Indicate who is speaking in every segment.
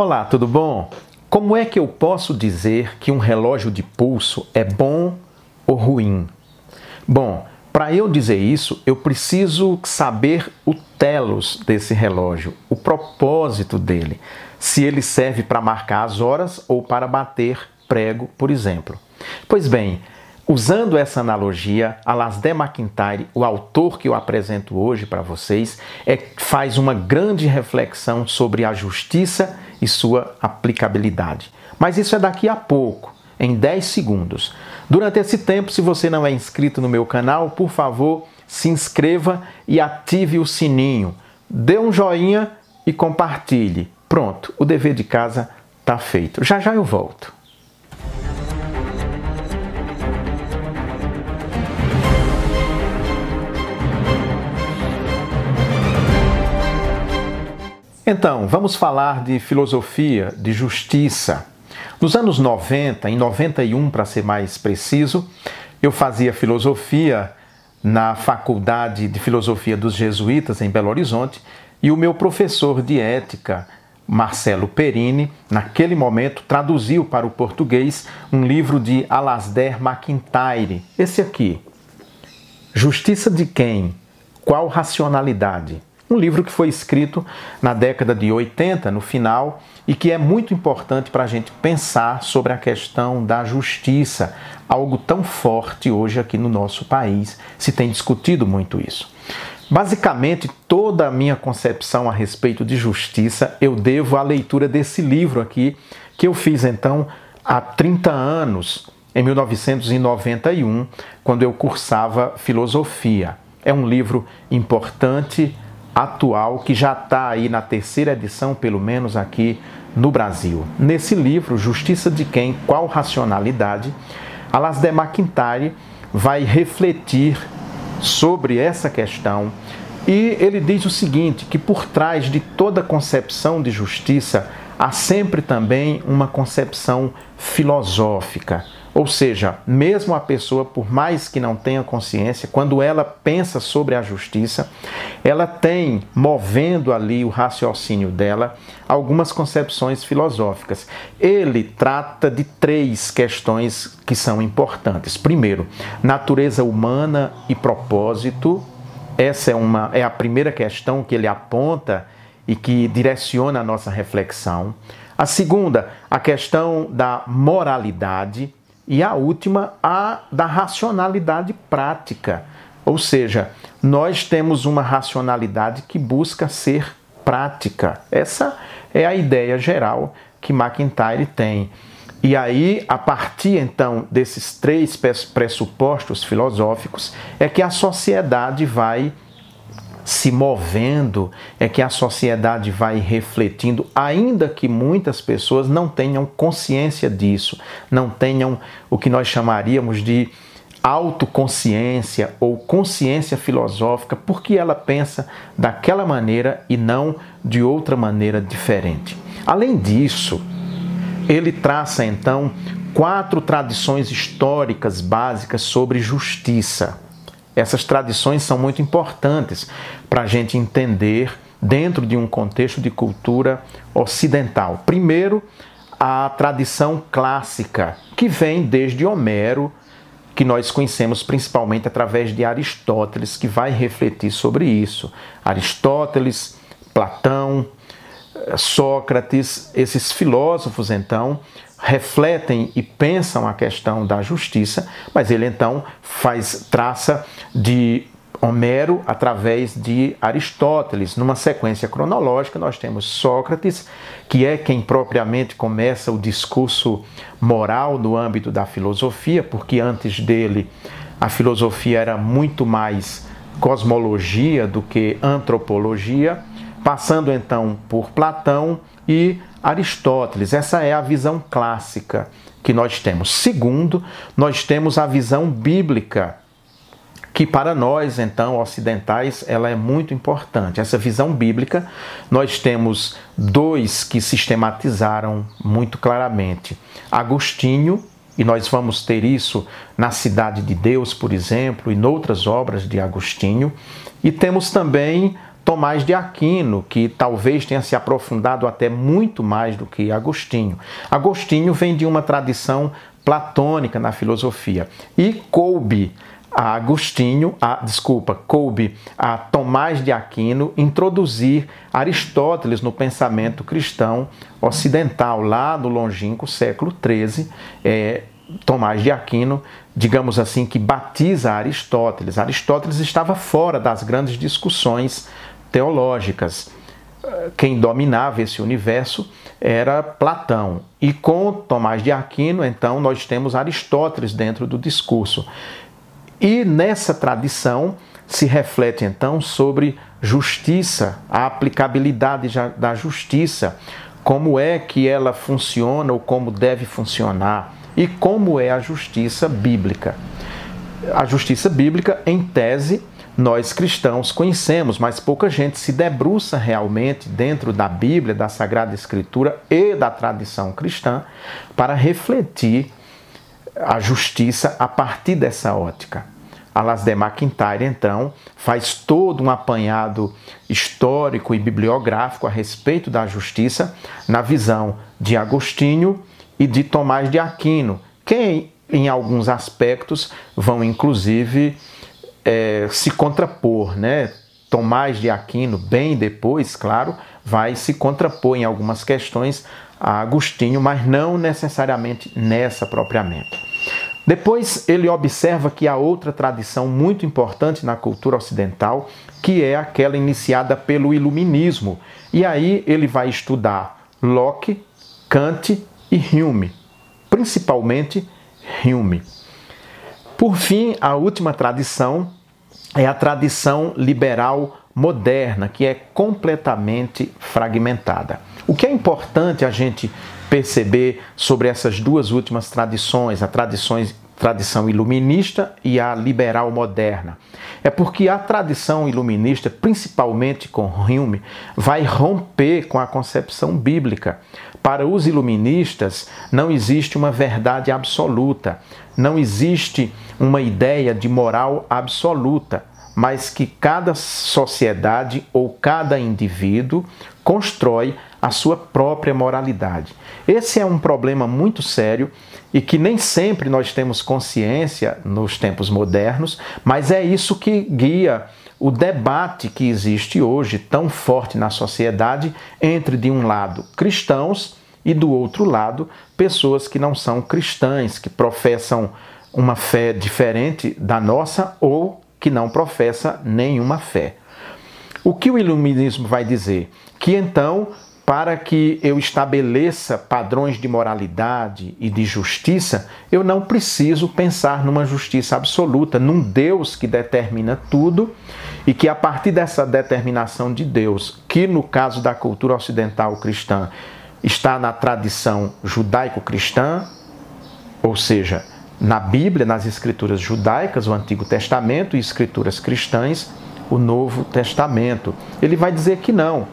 Speaker 1: Olá, tudo bom? Como é que eu posso dizer que um relógio de pulso é bom ou ruim? Bom, para eu dizer isso, eu preciso saber o telos desse relógio, o propósito dele, se ele serve para marcar as horas ou para bater prego, por exemplo. Pois bem, Usando essa analogia, Alasdair MacIntyre, o autor que eu apresento hoje para vocês, é, faz uma grande reflexão sobre a justiça e sua aplicabilidade. Mas isso é daqui a pouco, em 10 segundos. Durante esse tempo, se você não é inscrito no meu canal, por favor, se inscreva e ative o sininho. Dê um joinha e compartilhe. Pronto, o dever de casa está feito. Já já eu volto. Então, vamos falar de filosofia, de justiça. Nos anos 90, em 91 para ser mais preciso, eu fazia filosofia na Faculdade de Filosofia dos Jesuítas em Belo Horizonte e o meu professor de ética, Marcelo Perini, naquele momento traduziu para o português um livro de Alasdair MacIntyre, esse aqui. Justiça de quem? Qual racionalidade? Um livro que foi escrito na década de 80, no final, e que é muito importante para a gente pensar sobre a questão da justiça, algo tão forte hoje aqui no nosso país. Se tem discutido muito isso. Basicamente, toda a minha concepção a respeito de justiça eu devo à leitura desse livro aqui, que eu fiz então há 30 anos, em 1991, quando eu cursava filosofia. É um livro importante atual que já está aí na terceira edição, pelo menos aqui no Brasil. Nesse livro, Justiça de Quem? Qual Racionalidade? Alasdair MacIntyre vai refletir sobre essa questão e ele diz o seguinte: que por trás de toda concepção de justiça há sempre também uma concepção filosófica ou seja, mesmo a pessoa, por mais que não tenha consciência, quando ela pensa sobre a justiça, ela tem, movendo ali o raciocínio dela, algumas concepções filosóficas. Ele trata de três questões que são importantes. Primeiro, natureza humana e propósito. Essa é, uma, é a primeira questão que ele aponta e que direciona a nossa reflexão. A segunda, a questão da moralidade. E a última, a da racionalidade prática. Ou seja, nós temos uma racionalidade que busca ser prática. Essa é a ideia geral que McIntyre tem. E aí, a partir então desses três pressupostos filosóficos, é que a sociedade vai se movendo, é que a sociedade vai refletindo, ainda que muitas pessoas não tenham consciência disso, não tenham o que nós chamaríamos de autoconsciência ou consciência filosófica, porque ela pensa daquela maneira e não de outra maneira diferente. Além disso, ele traça então quatro tradições históricas básicas sobre justiça. Essas tradições são muito importantes para a gente entender dentro de um contexto de cultura ocidental. Primeiro, a tradição clássica, que vem desde Homero, que nós conhecemos principalmente através de Aristóteles, que vai refletir sobre isso. Aristóteles, Platão, Sócrates, esses filósofos, então, refletem e pensam a questão da justiça, mas ele então faz traça de Homero através de Aristóteles. Numa sequência cronológica, nós temos Sócrates, que é quem propriamente começa o discurso moral no âmbito da filosofia, porque antes dele a filosofia era muito mais cosmologia do que antropologia, passando então por Platão e Aristóteles. Essa é a visão clássica que nós temos. Segundo, nós temos a visão bíblica, que para nós, então, ocidentais, ela é muito importante. Essa visão bíblica, nós temos dois que sistematizaram muito claramente. Agostinho, e nós vamos ter isso na Cidade de Deus, por exemplo, e noutras obras de Agostinho, e temos também Tomás de Aquino, que talvez tenha se aprofundado até muito mais do que Agostinho. Agostinho vem de uma tradição platônica na filosofia e coube a Agostinho, a, desculpa, coube a Tomás de Aquino introduzir Aristóteles no pensamento cristão ocidental, lá no longínquo século XIII. É, Tomás de Aquino, digamos assim, que batiza Aristóteles. Aristóteles estava fora das grandes discussões teológicas. Quem dominava esse universo era Platão. E com Tomás de Aquino, então, nós temos Aristóteles dentro do discurso. E nessa tradição se reflete então sobre justiça, a aplicabilidade da justiça, como é que ela funciona ou como deve funcionar e como é a justiça bíblica. A justiça bíblica, em tese, nós cristãos conhecemos, mas pouca gente se debruça realmente dentro da Bíblia, da Sagrada Escritura e da tradição cristã para refletir a justiça a partir dessa ótica. Alasdair MacIntyre, então, faz todo um apanhado histórico e bibliográfico a respeito da justiça na visão de Agostinho e de Tomás de Aquino, que em alguns aspectos vão inclusive é, se contrapor, né? Tomás de Aquino, bem depois, claro, vai se contrapor em algumas questões a Agostinho, mas não necessariamente nessa propriamente. Depois ele observa que há outra tradição muito importante na cultura ocidental, que é aquela iniciada pelo iluminismo. E aí ele vai estudar Locke, Kant e Hume, principalmente Hume. Por fim, a última tradição é a tradição liberal moderna, que é completamente fragmentada. O que é importante a gente perceber sobre essas duas últimas tradições, a tradições, tradição iluminista e a liberal moderna. É porque a tradição iluminista, principalmente com Hume, vai romper com a concepção bíblica. Para os iluministas, não existe uma verdade absoluta, não existe uma ideia de moral absoluta mas que cada sociedade ou cada indivíduo constrói a sua própria moralidade. Esse é um problema muito sério e que nem sempre nós temos consciência nos tempos modernos, mas é isso que guia o debate que existe hoje tão forte na sociedade entre, de um lado, cristãos e, do outro lado, pessoas que não são cristãs, que professam uma fé diferente da nossa ou que não professa nenhuma fé. O que o iluminismo vai dizer? Que então, para que eu estabeleça padrões de moralidade e de justiça, eu não preciso pensar numa justiça absoluta, num Deus que determina tudo e que a partir dessa determinação de Deus, que no caso da cultura ocidental cristã está na tradição judaico-cristã, ou seja, na Bíblia, nas escrituras judaicas, o Antigo Testamento e escrituras cristãs, o Novo Testamento. Ele vai dizer que não,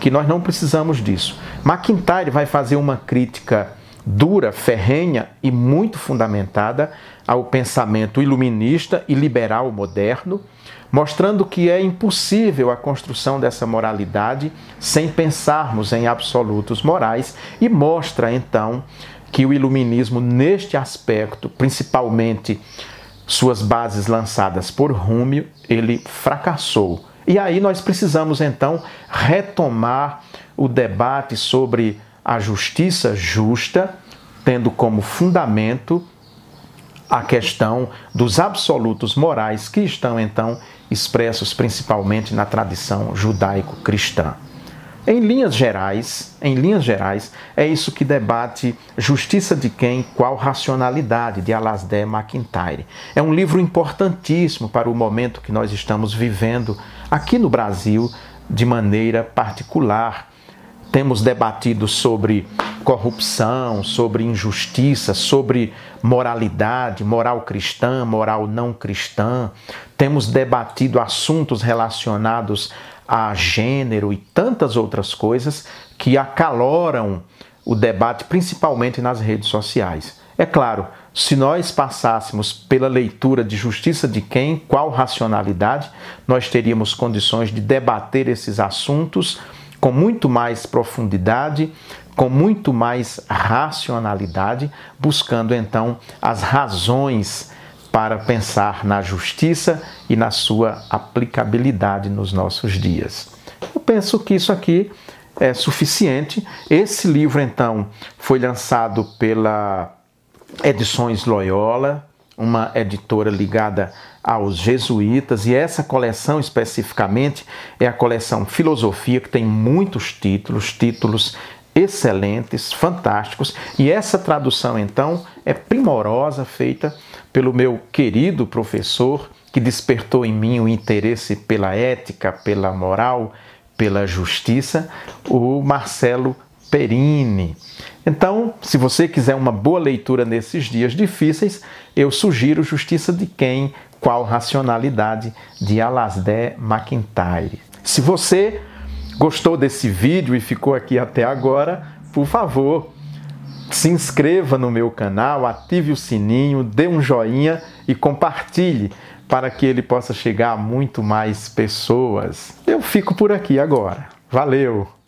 Speaker 1: que nós não precisamos disso. McIntyre vai fazer uma crítica dura, ferrenha e muito fundamentada ao pensamento iluminista e liberal moderno, mostrando que é impossível a construção dessa moralidade sem pensarmos em absolutos morais e mostra então que o iluminismo, neste aspecto, principalmente suas bases lançadas por Rúmio, ele fracassou. E aí nós precisamos então retomar o debate sobre a justiça justa, tendo como fundamento a questão dos absolutos morais que estão então expressos principalmente na tradição judaico-cristã. Em linhas gerais, em linhas gerais, é isso que debate Justiça de Quem, Qual Racionalidade, de Alasdair MacIntyre. É um livro importantíssimo para o momento que nós estamos vivendo aqui no Brasil de maneira particular. Temos debatido sobre corrupção, sobre injustiça, sobre moralidade, moral cristã, moral não cristã. Temos debatido assuntos relacionados a gênero e tantas outras coisas que acaloram o debate, principalmente nas redes sociais. É claro, se nós passássemos pela leitura de justiça de quem, qual racionalidade, nós teríamos condições de debater esses assuntos com muito mais profundidade, com muito mais racionalidade, buscando então as razões para pensar na justiça e na sua aplicabilidade nos nossos dias. Eu penso que isso aqui é suficiente. Esse livro, então, foi lançado pela Edições Loyola, uma editora ligada aos jesuítas, e essa coleção especificamente é a coleção Filosofia, que tem muitos títulos, títulos excelentes, fantásticos, e essa tradução então é primorosa, feita pelo meu querido professor, que despertou em mim o interesse pela ética, pela moral, pela justiça, o Marcelo Perini. Então, se você quiser uma boa leitura nesses dias difíceis, eu sugiro Justiça de Quem, Qual Racionalidade, de Alasdair MacIntyre. Se você gostou desse vídeo e ficou aqui até agora, por favor, se inscreva no meu canal, ative o sininho, dê um joinha e compartilhe para que ele possa chegar a muito mais pessoas. Eu fico por aqui agora. Valeu!